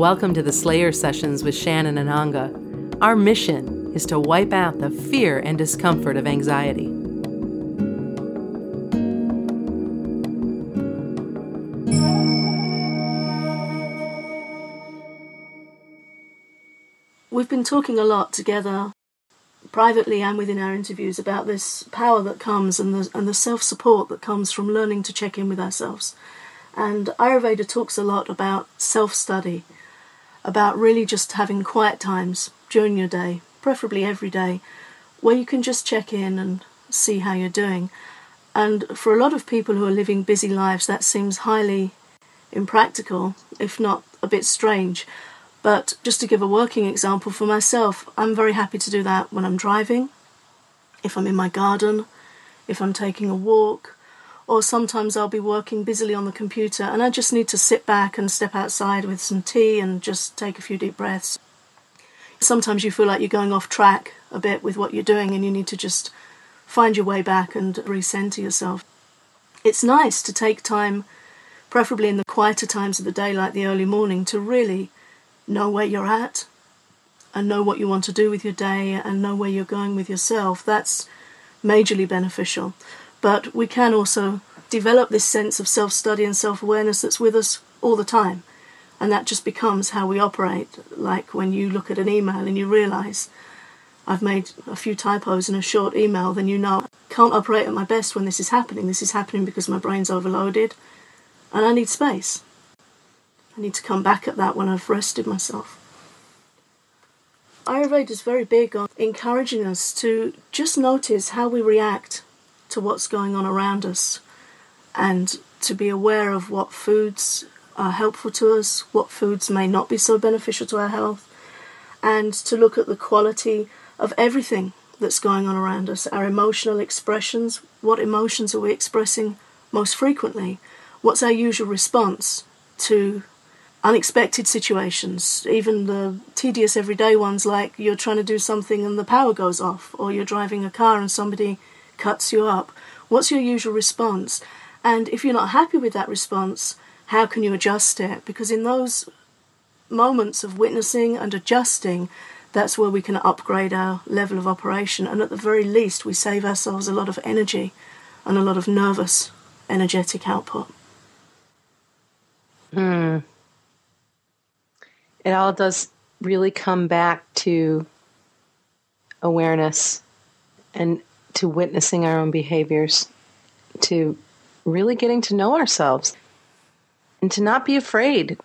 Welcome to the Slayer Sessions with Shann and Ananga. Our mission is to wipe out the fear and discomfort of anxiety. We've been talking a lot together, privately and within our interviews, about this power that comes and the, and the self support that comes from learning to check in with ourselves. And Ayurveda talks a lot about self study, about really just having quiet times during your day, preferably every day, where you can just check in and see how you're doing. And for a lot of people who are living busy lives, that seems highly impractical, if not a bit strange. But just to give a working example for myself, I'm very happy to do that when I'm driving, if I'm in my garden, if I'm taking a walk, or sometimes I'll be working busily on the computer and I just need to sit back and step outside with some tea and just take a few deep breaths. Sometimes you feel like you're going off track a bit with what you're doing and you need to just find your way back and recenter yourself. It's nice to take time, preferably in the quieter times of the day, like the early morning, to really know where you're at and know what you want to do with your day and know where you're going with yourself. That's majorly beneficial. But we can also develop this sense of self study and self awareness that's with us all the time. And that just becomes how we operate. Like when you look at an email and you realize I've made a few typos in a short email, then you know I can't operate at my best when this is happening. This is happening because my brain's overloaded and I need space. I need to come back at that when I've rested myself. Ayurveda is very big on encouraging us to just notice how we react to what's going on around us and to be aware of what foods are helpful to us, what foods may not be so beneficial to our health, and to look at the quality of everything that's going on around us, our emotional expressions, what emotions are we expressing most frequently, what's our usual response to unexpected situations, even the tedious everyday ones like you're trying to do something and the power goes off, or you're driving a car and somebody cuts you up. What's your usual response? And if you're not happy with that response, how can you adjust it? Because in those moments of witnessing and adjusting, that's where we can upgrade our level of operation. And at the very least, we save ourselves a lot of energy and a lot of nervous, energetic output. Hmm. It all does really come back to awareness and to witnessing our own behaviors, to really getting to know ourselves, and to not be afraid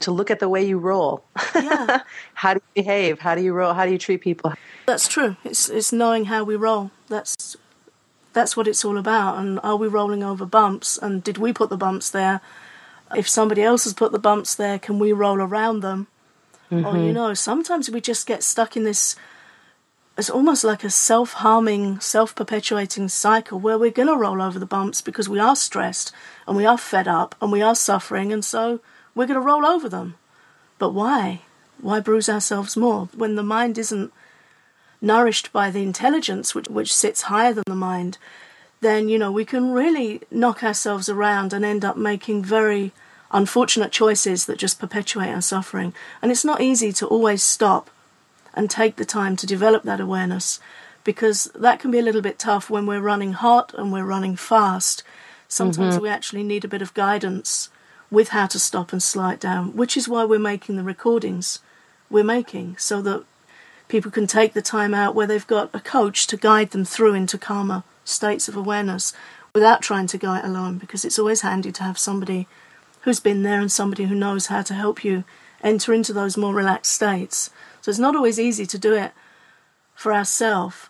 to look at the way you roll. Yeah. how do you behave? How do you roll? How do you treat people? That's true. It's it's knowing how we roll. That's that's what it's all about. And are we rolling over bumps? And did we put the bumps there? If somebody else has put the bumps there, can we roll around them? Mm-hmm. Or you know, sometimes we just get stuck in this it's almost like a self harming, self perpetuating cycle where we're going to roll over the bumps because we are stressed and we are fed up and we are suffering, and so we're going to roll over them. But why? Why bruise ourselves more when the mind isn't nourished by the intelligence which, which sits higher than the mind? Then, you know, we can really knock ourselves around and end up making very unfortunate choices that just perpetuate our suffering. And it's not easy to always stop and take the time to develop that awareness because that can be a little bit tough when we're running hot and we're running fast. Sometimes mm-hmm. we actually need a bit of guidance with how to stop and it down, which is why we're making the recordings we're making so that people can take the time out where they've got a coach to guide them through into calmer states of awareness without trying to go it alone because it's always handy to have somebody who's been there and somebody who knows how to help you enter into those more relaxed states. So it's not always easy to do it for ourselves.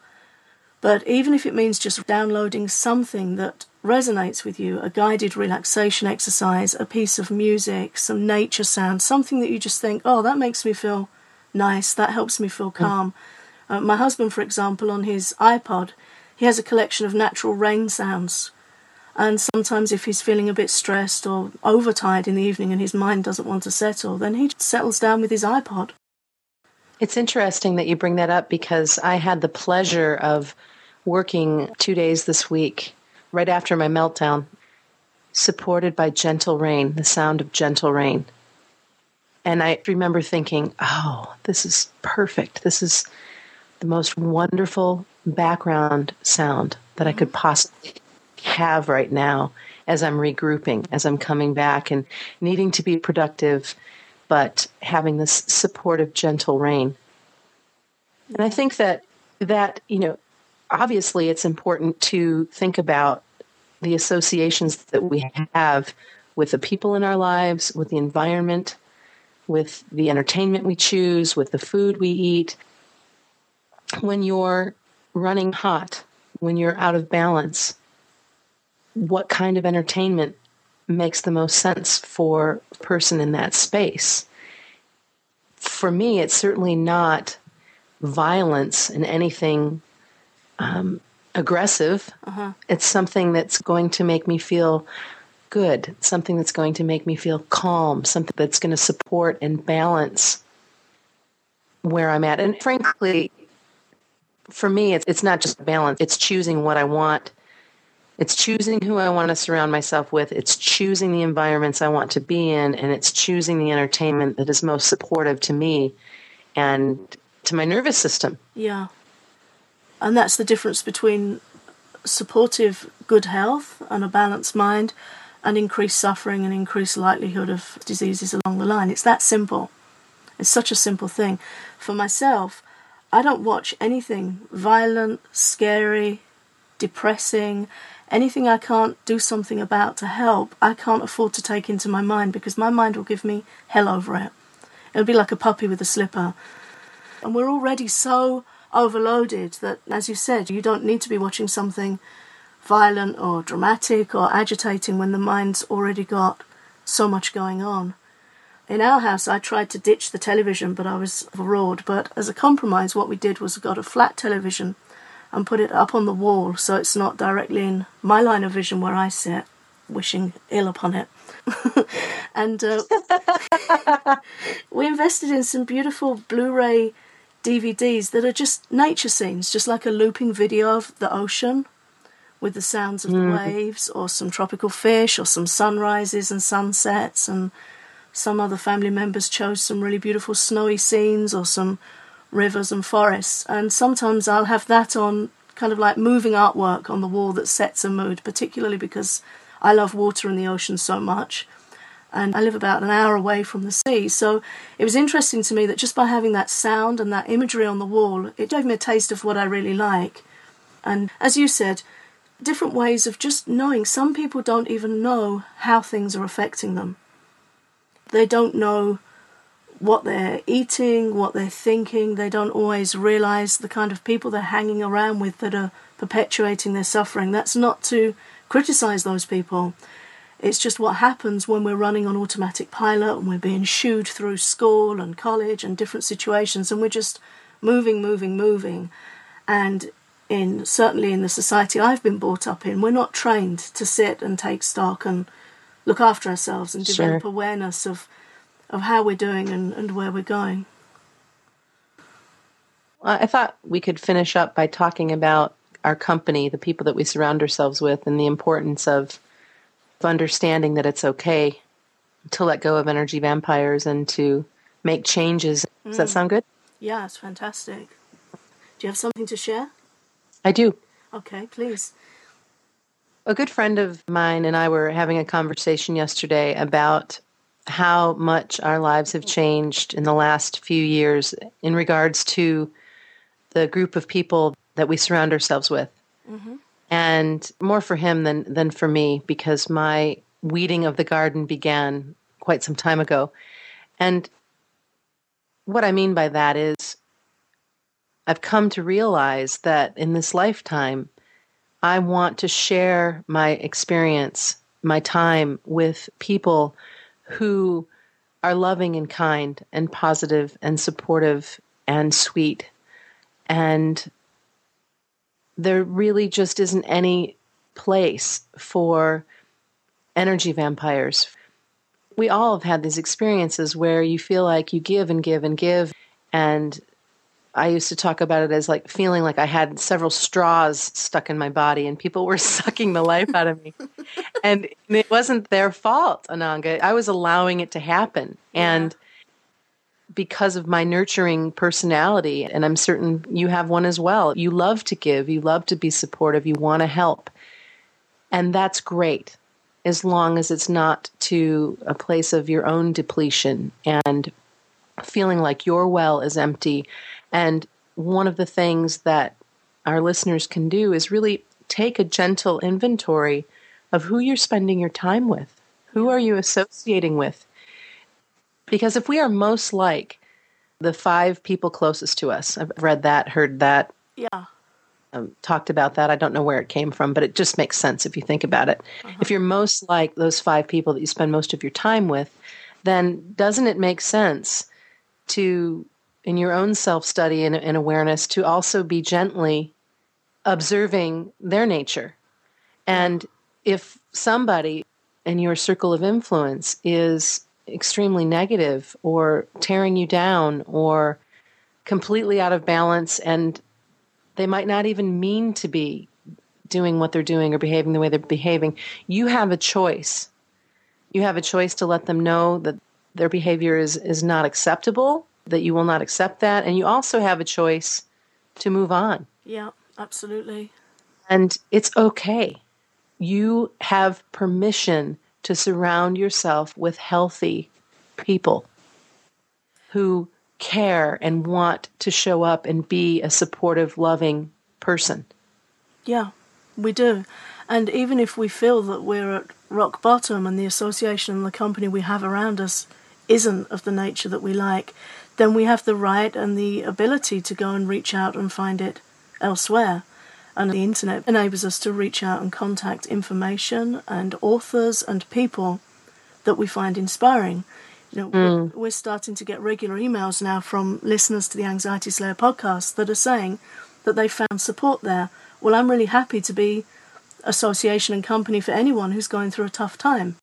But even if it means just downloading something that resonates with you, a guided relaxation exercise, a piece of music, some nature sound, something that you just think, oh, that makes me feel nice, that helps me feel calm. Mm. Uh, my husband, for example, on his iPod, he has a collection of natural rain sounds. And sometimes, if he's feeling a bit stressed or overtired in the evening and his mind doesn't want to settle, then he settles down with his iPod it's interesting that you bring that up because I had the pleasure of working two days this week, right after my meltdown, supported by gentle rain, the sound of gentle rain. And I remember thinking, oh, this is perfect. This is the most wonderful background sound that I could possibly have right now as I'm regrouping, as I'm coming back and needing to be productive, but having this supportive, gentle rain. And I think that that, you know, obviously it's important to think about the associations that we have with the people in our lives, with the environment, with the entertainment we choose, with the food we eat. When you're running hot, when you're out of balance, what kind of entertainment makes the most sense for a person in that space? For me, it's certainly not violence and anything um, aggressive. Uh-huh. It's something that's going to make me feel good, something that's going to make me feel calm, something that's going to support and balance where I'm at. And frankly, for me, it's, it's not just balance, it's choosing what I want. It's choosing who I want to surround myself with. It's choosing the environments I want to be in. And it's choosing the entertainment that is most supportive to me and to my nervous system. Yeah. And that's the difference between supportive good health and a balanced mind and increased suffering and increased likelihood of diseases along the line. It's that simple. It's such a simple thing. For myself, I don't watch anything violent, scary, depressing, anything I can't do something about to help, I can't afford to take into my mind because my mind will give me hell over it. It'll be like a puppy with a slipper. And we're already so overloaded that, as you said, you don't need to be watching something violent or dramatic or agitating when the mind's already got so much going on. In our house, I tried to ditch the television, but I was overawed. But as a compromise, what we did was got a flat television and put it up on the wall so it's not directly in my line of vision where I sit, wishing ill upon it. and uh, we invested in some beautiful Blu ray DVDs that are just nature scenes, just like a looping video of the ocean with the sounds of the mm. waves, or some tropical fish, or some sunrises and sunsets. And some other family members chose some really beautiful snowy scenes or some rivers and forests. And sometimes I'll have that on kind of like moving artwork on the wall that sets a mood, particularly because I love water and the ocean so much and I live about an hour away from the sea. So it was interesting to me that just by having that sound and that imagery on the wall, it gave me a taste of what I really like. And as you said, different ways of just knowing. Some people don't even know how things are affecting them. They don't know what they're eating, what they're thinking. They don't always realize the kind of people they're hanging around with that are perpetuating their suffering. That's not to criticize those people. It's just what happens when we're running on automatic pilot and we're being shooed through school and college and different situations and we're just moving, moving, moving. And in certainly in the society I've been brought up in, we're not trained to sit and take stock and look after ourselves and develop sure. awareness of of how we're doing and, and where we're going. I thought we could finish up by talking about our company, the people that we surround ourselves with, and the importance of understanding that it's okay to let go of energy vampires and to make changes. Does that mm. sound good? Yeah, it's fantastic. Do you have something to share? I do. Okay, please. A good friend of mine and I were having a conversation yesterday about how much our lives have changed in the last few years in regards to the group of people that we surround ourselves with. Mm-hmm and more for him than than for me because my weeding of the garden began quite some time ago. And what I mean by that is I've come to realize that in this lifetime I want to share my experience, my time with people who are loving and kind and positive and supportive and sweet and there really just isn't any place for energy vampires. We all have had these experiences where you feel like you give and give and give. And I used to talk about it as like feeling like I had several straws stuck in my body and people were sucking the life out of me. and it wasn't their fault, Ananga. I was allowing it to happen. And because of my nurturing personality, and I'm certain you have one as well. You love to give, you love to be supportive, you want to help. And that's great as long as it's not to a place of your own depletion and feeling like your well is empty. And one of the things that our listeners can do is really take a gentle inventory of who you're spending your time with. Who are you associating with? Because if we are most like the five people closest to us, I've read that, heard that. Yeah. Um, talked about that. I don't know where it came from, but it just makes sense if you think about it. Uh-huh. If you're most like those five people that you spend most of your time with, then doesn't it make sense to, in your own self study and, and awareness, to also be gently observing their nature? And if somebody in your circle of influence is extremely negative or tearing you down or completely out of balance and they might not even mean to be doing what they're doing or behaving the way they're behaving. You have a choice. You have a choice to let them know that their behavior is, is not acceptable, that you will not accept that. And you also have a choice to move on. Yeah, absolutely. And it's okay. You have permission to surround yourself with healthy people who care and want to show up and be a supportive, loving person. Yeah, we do. And even if we feel that we're at rock bottom and the association and the company we have around us isn't of the nature that we like, then we have the right and the ability to go and reach out and find it elsewhere and the internet enables us to reach out and contact information and authors and people that we find inspiring. You know, mm. we're, we're starting to get regular emails now from listeners to the Anxiety Slayer podcast that are saying that they found support there. Well, I'm really happy to be association and company for anyone who's going through a tough time.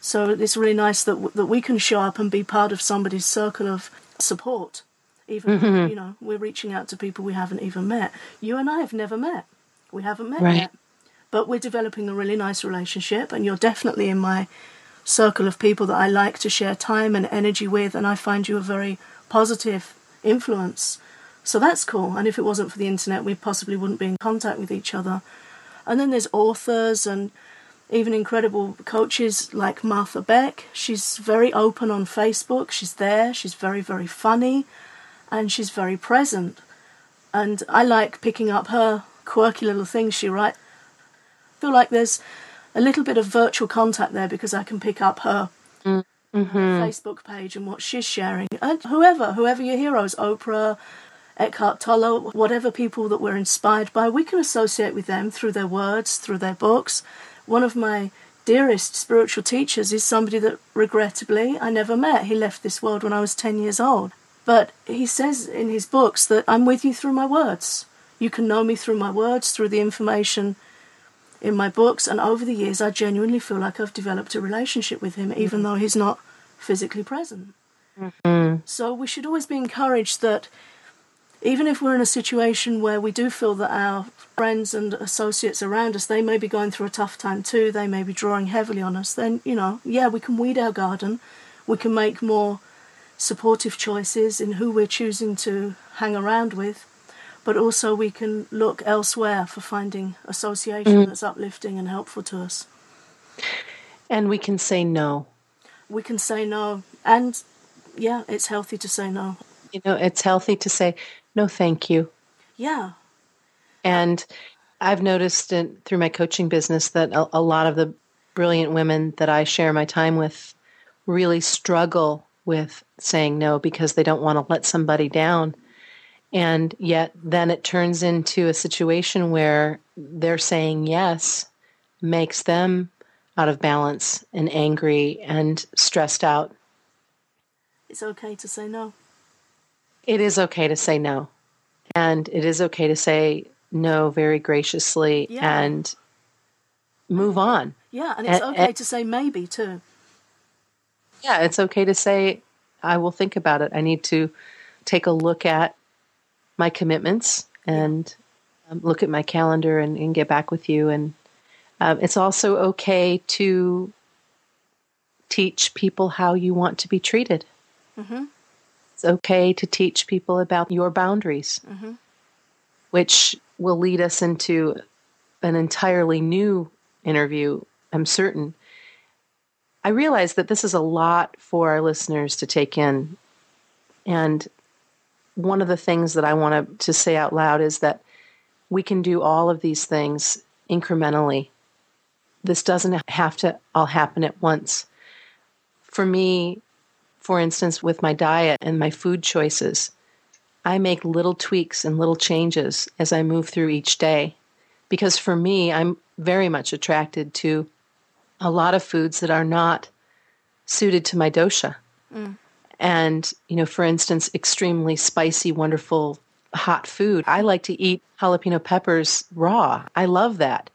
So it's really nice that that we can show up and be part of somebody's circle of support even mm-hmm. you know we're reaching out to people we haven't even met. You and i have never met. We haven't met right. yet. But we're developing a really nice relationship and you're definitely in my circle of people that i like to share time and energy with and i find you a very positive influence. So that's cool. And if it wasn't for the internet we possibly wouldn't be in contact with each other. And then there's authors and even incredible coaches like Martha Beck. She's very open on Facebook. She's there. She's very, very funny and she's very present. And I like picking up her quirky little things she writes. I feel like there's a little bit of virtual contact there because I can pick up her mm-hmm. Facebook page and what she's sharing. And whoever, whoever your heroes, Oprah, Eckhart Tolle, whatever people that we're inspired by, we can associate with them through their words, through their books. One of my dearest spiritual teachers is somebody that regrettably I never met. He left this world when I was 10 years old. But he says in his books that I'm with you through my words. You can know me through my words, through the information in my books, and over the years, I genuinely feel like I've developed a relationship with him, even mm-hmm. though he's not physically present. Mm-hmm. So we should always be encouraged that even if we're in a situation where we do feel that our friends and associates around us they may be going through a tough time too they may be drawing heavily on us then you know yeah we can weed our garden we can make more supportive choices in who we're choosing to hang around with, but also we can look elsewhere for finding association mm. that's uplifting and helpful to us. And we can say no. We can say no. And yeah, it's healthy to say no. You know, it's healthy to say no, thank you. Yeah. And I've noticed in, through my coaching business that a, a lot of the brilliant women that I share my time with really struggle with saying no because they don't want to let somebody down. And yet, then it turns into a situation where they're saying yes makes them out of balance and angry and stressed out. It's okay to say no. It is okay to say no. And it is okay to say no very graciously yeah. and move on. Yeah, and it's okay and, to say maybe too. Yeah, it's okay to say, I will think about it. I need to take a look at my commitments and um, look at my calendar and, and, get back with you. And um, it's also okay to teach people how you want to be treated. Mm-hmm. It's okay to teach people about your boundaries, Mm-hmm. which will lead us into an entirely new interview, I'm certain. I realize that this is a lot for our listeners to take in. And one of the things that I want to say out loud is that we can do all of these things incrementally. This doesn't have to all happen at once. For me, for instance, with my diet and my food choices, I make little tweaks and little changes as I move through each day. Because for me, I'm very much attracted to a lot of foods that are not suited to my dosha. Mm. And, you know, for instance, extremely spicy, wonderful hot food. I like to eat jalapeno peppers raw. I love that.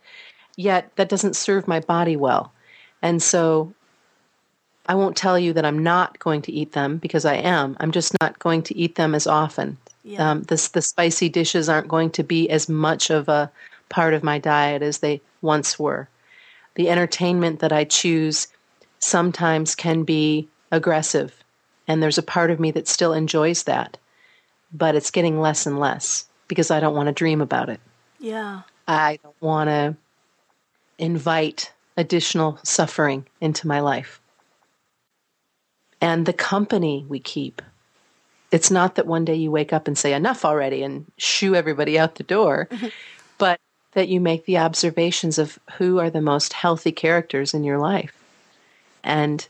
Yet that doesn't serve my body well. And so I won't tell you that I'm not going to eat them because I am. I'm just not going to eat them as often. Yeah. Um, the, the spicy dishes aren't going to be as much of a part of my diet as they once were. The entertainment that I choose sometimes can be aggressive, and there's a part of me that still enjoys that, but it's getting less and less because I don't want to dream about it. Yeah. I don't want to invite additional suffering into my life. And the company we keep. It's not that one day you wake up and say, enough already, and shoo everybody out the door, but that you make the observations of who are the most healthy characters in your life and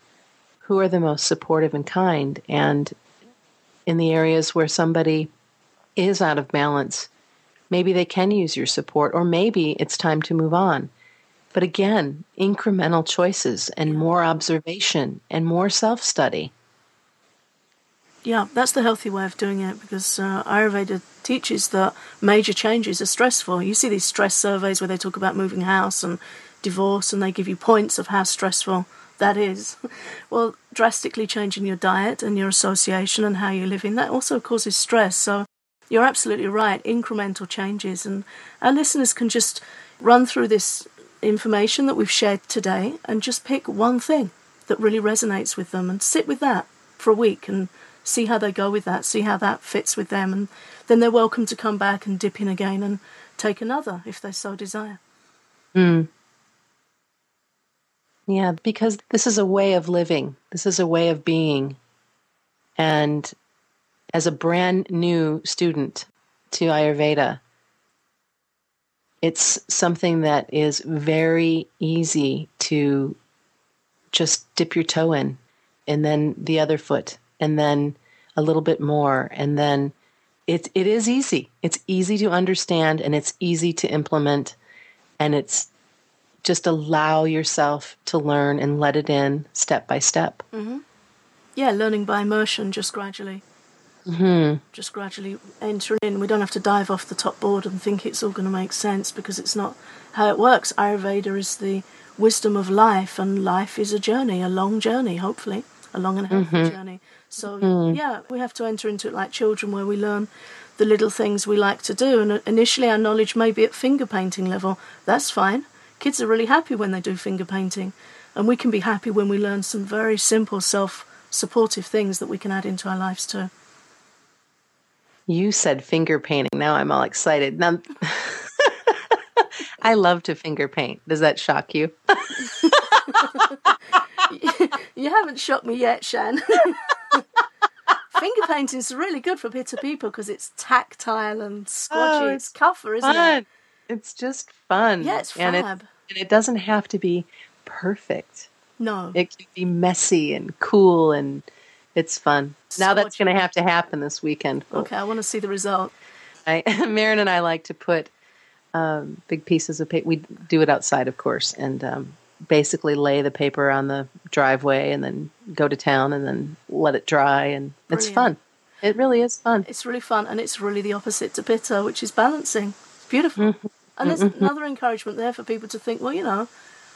who are the most supportive and kind. And in the areas where somebody is out of balance, maybe they can use your support, or maybe it's time to move on. But again, incremental choices and more observation and more self study. Yeah, that's the healthy way of doing it because uh, Ayurveda teaches that major changes are stressful. You see these stress surveys where they talk about moving house and divorce and they give you points of how stressful that is. Well, drastically changing your diet and your association and how you're living, that also causes stress. So you're absolutely right, incremental changes. And our listeners can just run through this information that we've shared today and just pick one thing that really resonates with them and sit with that for a week and see how they go with that, see how that fits with them, and then they're welcome to come back and dip in again and take another if they so desire. Hmm. Yeah, because this is a way of living, this is a way of being. And as a brand new student to Ayurveda, it's something that is very easy to just dip your toe in, and then the other foot, and then a little bit more, and then it, it is easy. It's easy to understand, and it's easy to implement, and it's just allow yourself to learn and let it in step by step. Mm-hmm. Yeah, learning by immersion, just gradually. Mm-hmm. Just gradually enter in. We don't have to dive off the top board and think it's all going to make sense because it's not how it works. Ayurveda is the wisdom of life, and life is a journey, a long journey, hopefully, a long and healthy mm-hmm. journey. So, mm-hmm. yeah, we have to enter into it like children where we learn the little things we like to do. And uh, initially, our knowledge may be at finger painting level. That's fine. Kids are really happy when they do finger painting, and we can be happy when we learn some very simple self supportive things that we can add into our lives too. You said finger painting. Now I'm all excited. Now, I love to finger paint. Does that shock you? You haven't shocked me yet, Shan. Finger painting is really good for pitta people because it's tactile and squodgy. Oh, it's cuffer, isn't fun. it? It's just fun. Yeah, it's and it, and it doesn't have to be perfect. No. It can be messy and cool, and it's fun. Now that's going to have to happen this weekend. Okay, I want to see the result. I, Marin and I like to put um, big pieces of paper. We do it outside, of course, and um, basically lay the paper on the driveway and then go to town and then let it dry. And it's fun. It really is fun. It's really fun, and it's really the opposite to pitta, which is balancing. It's beautiful. Mm-hmm. And there's another encouragement there for people to think, well, you know,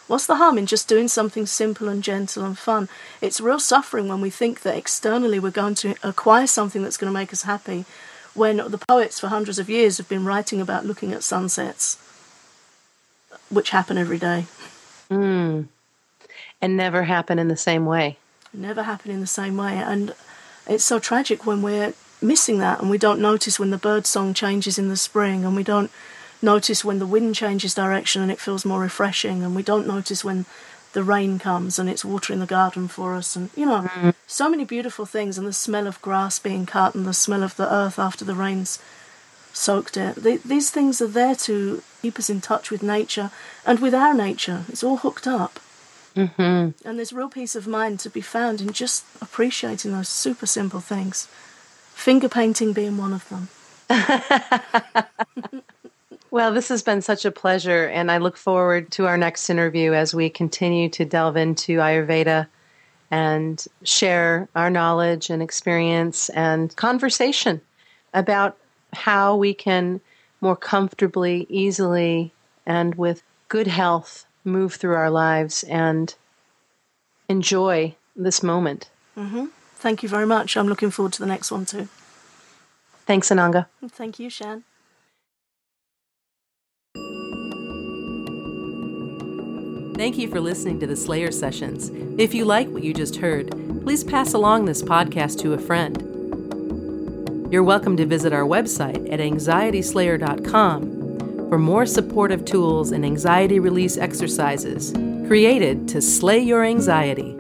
what's the harm in just doing something simple and gentle and fun? It's real suffering when we think that externally we're going to acquire something that's going to make us happy, when the poets for hundreds of years have been writing about looking at sunsets, which happen every day. Hmm. And never happen in the same way. never happen in the same way. And it's so tragic when we're missing that and we don't notice when the bird song changes in the spring and we don't notice when the wind changes direction and it feels more refreshing and we don't notice when the rain comes and it's watering the garden for us and you know mm. so many beautiful things and the smell of grass being cut and the smell of the earth after the rains soaked it. They, these things are there to keep us in touch with nature and with our nature. It's all hooked up. Mm-hmm. and there's real peace of mind to be found in just appreciating those super simple things. Finger painting being one of them Well, this has been such a pleasure, and I look forward to our next interview as we continue to delve into Ayurveda and share our knowledge and experience and conversation about how we can more comfortably, easily, and with good health move through our lives and enjoy this moment. Mm-hmm. Thank you very much. I'm looking forward to the next one too. Thanks, Ananga. Thank you, Shan. Thank you for listening to the Slayer Sessions. If you like what you just heard, please pass along this podcast to a friend. You're welcome to visit our website at anxietyslayer.com for more supportive tools and anxiety release exercises created to slay your anxiety.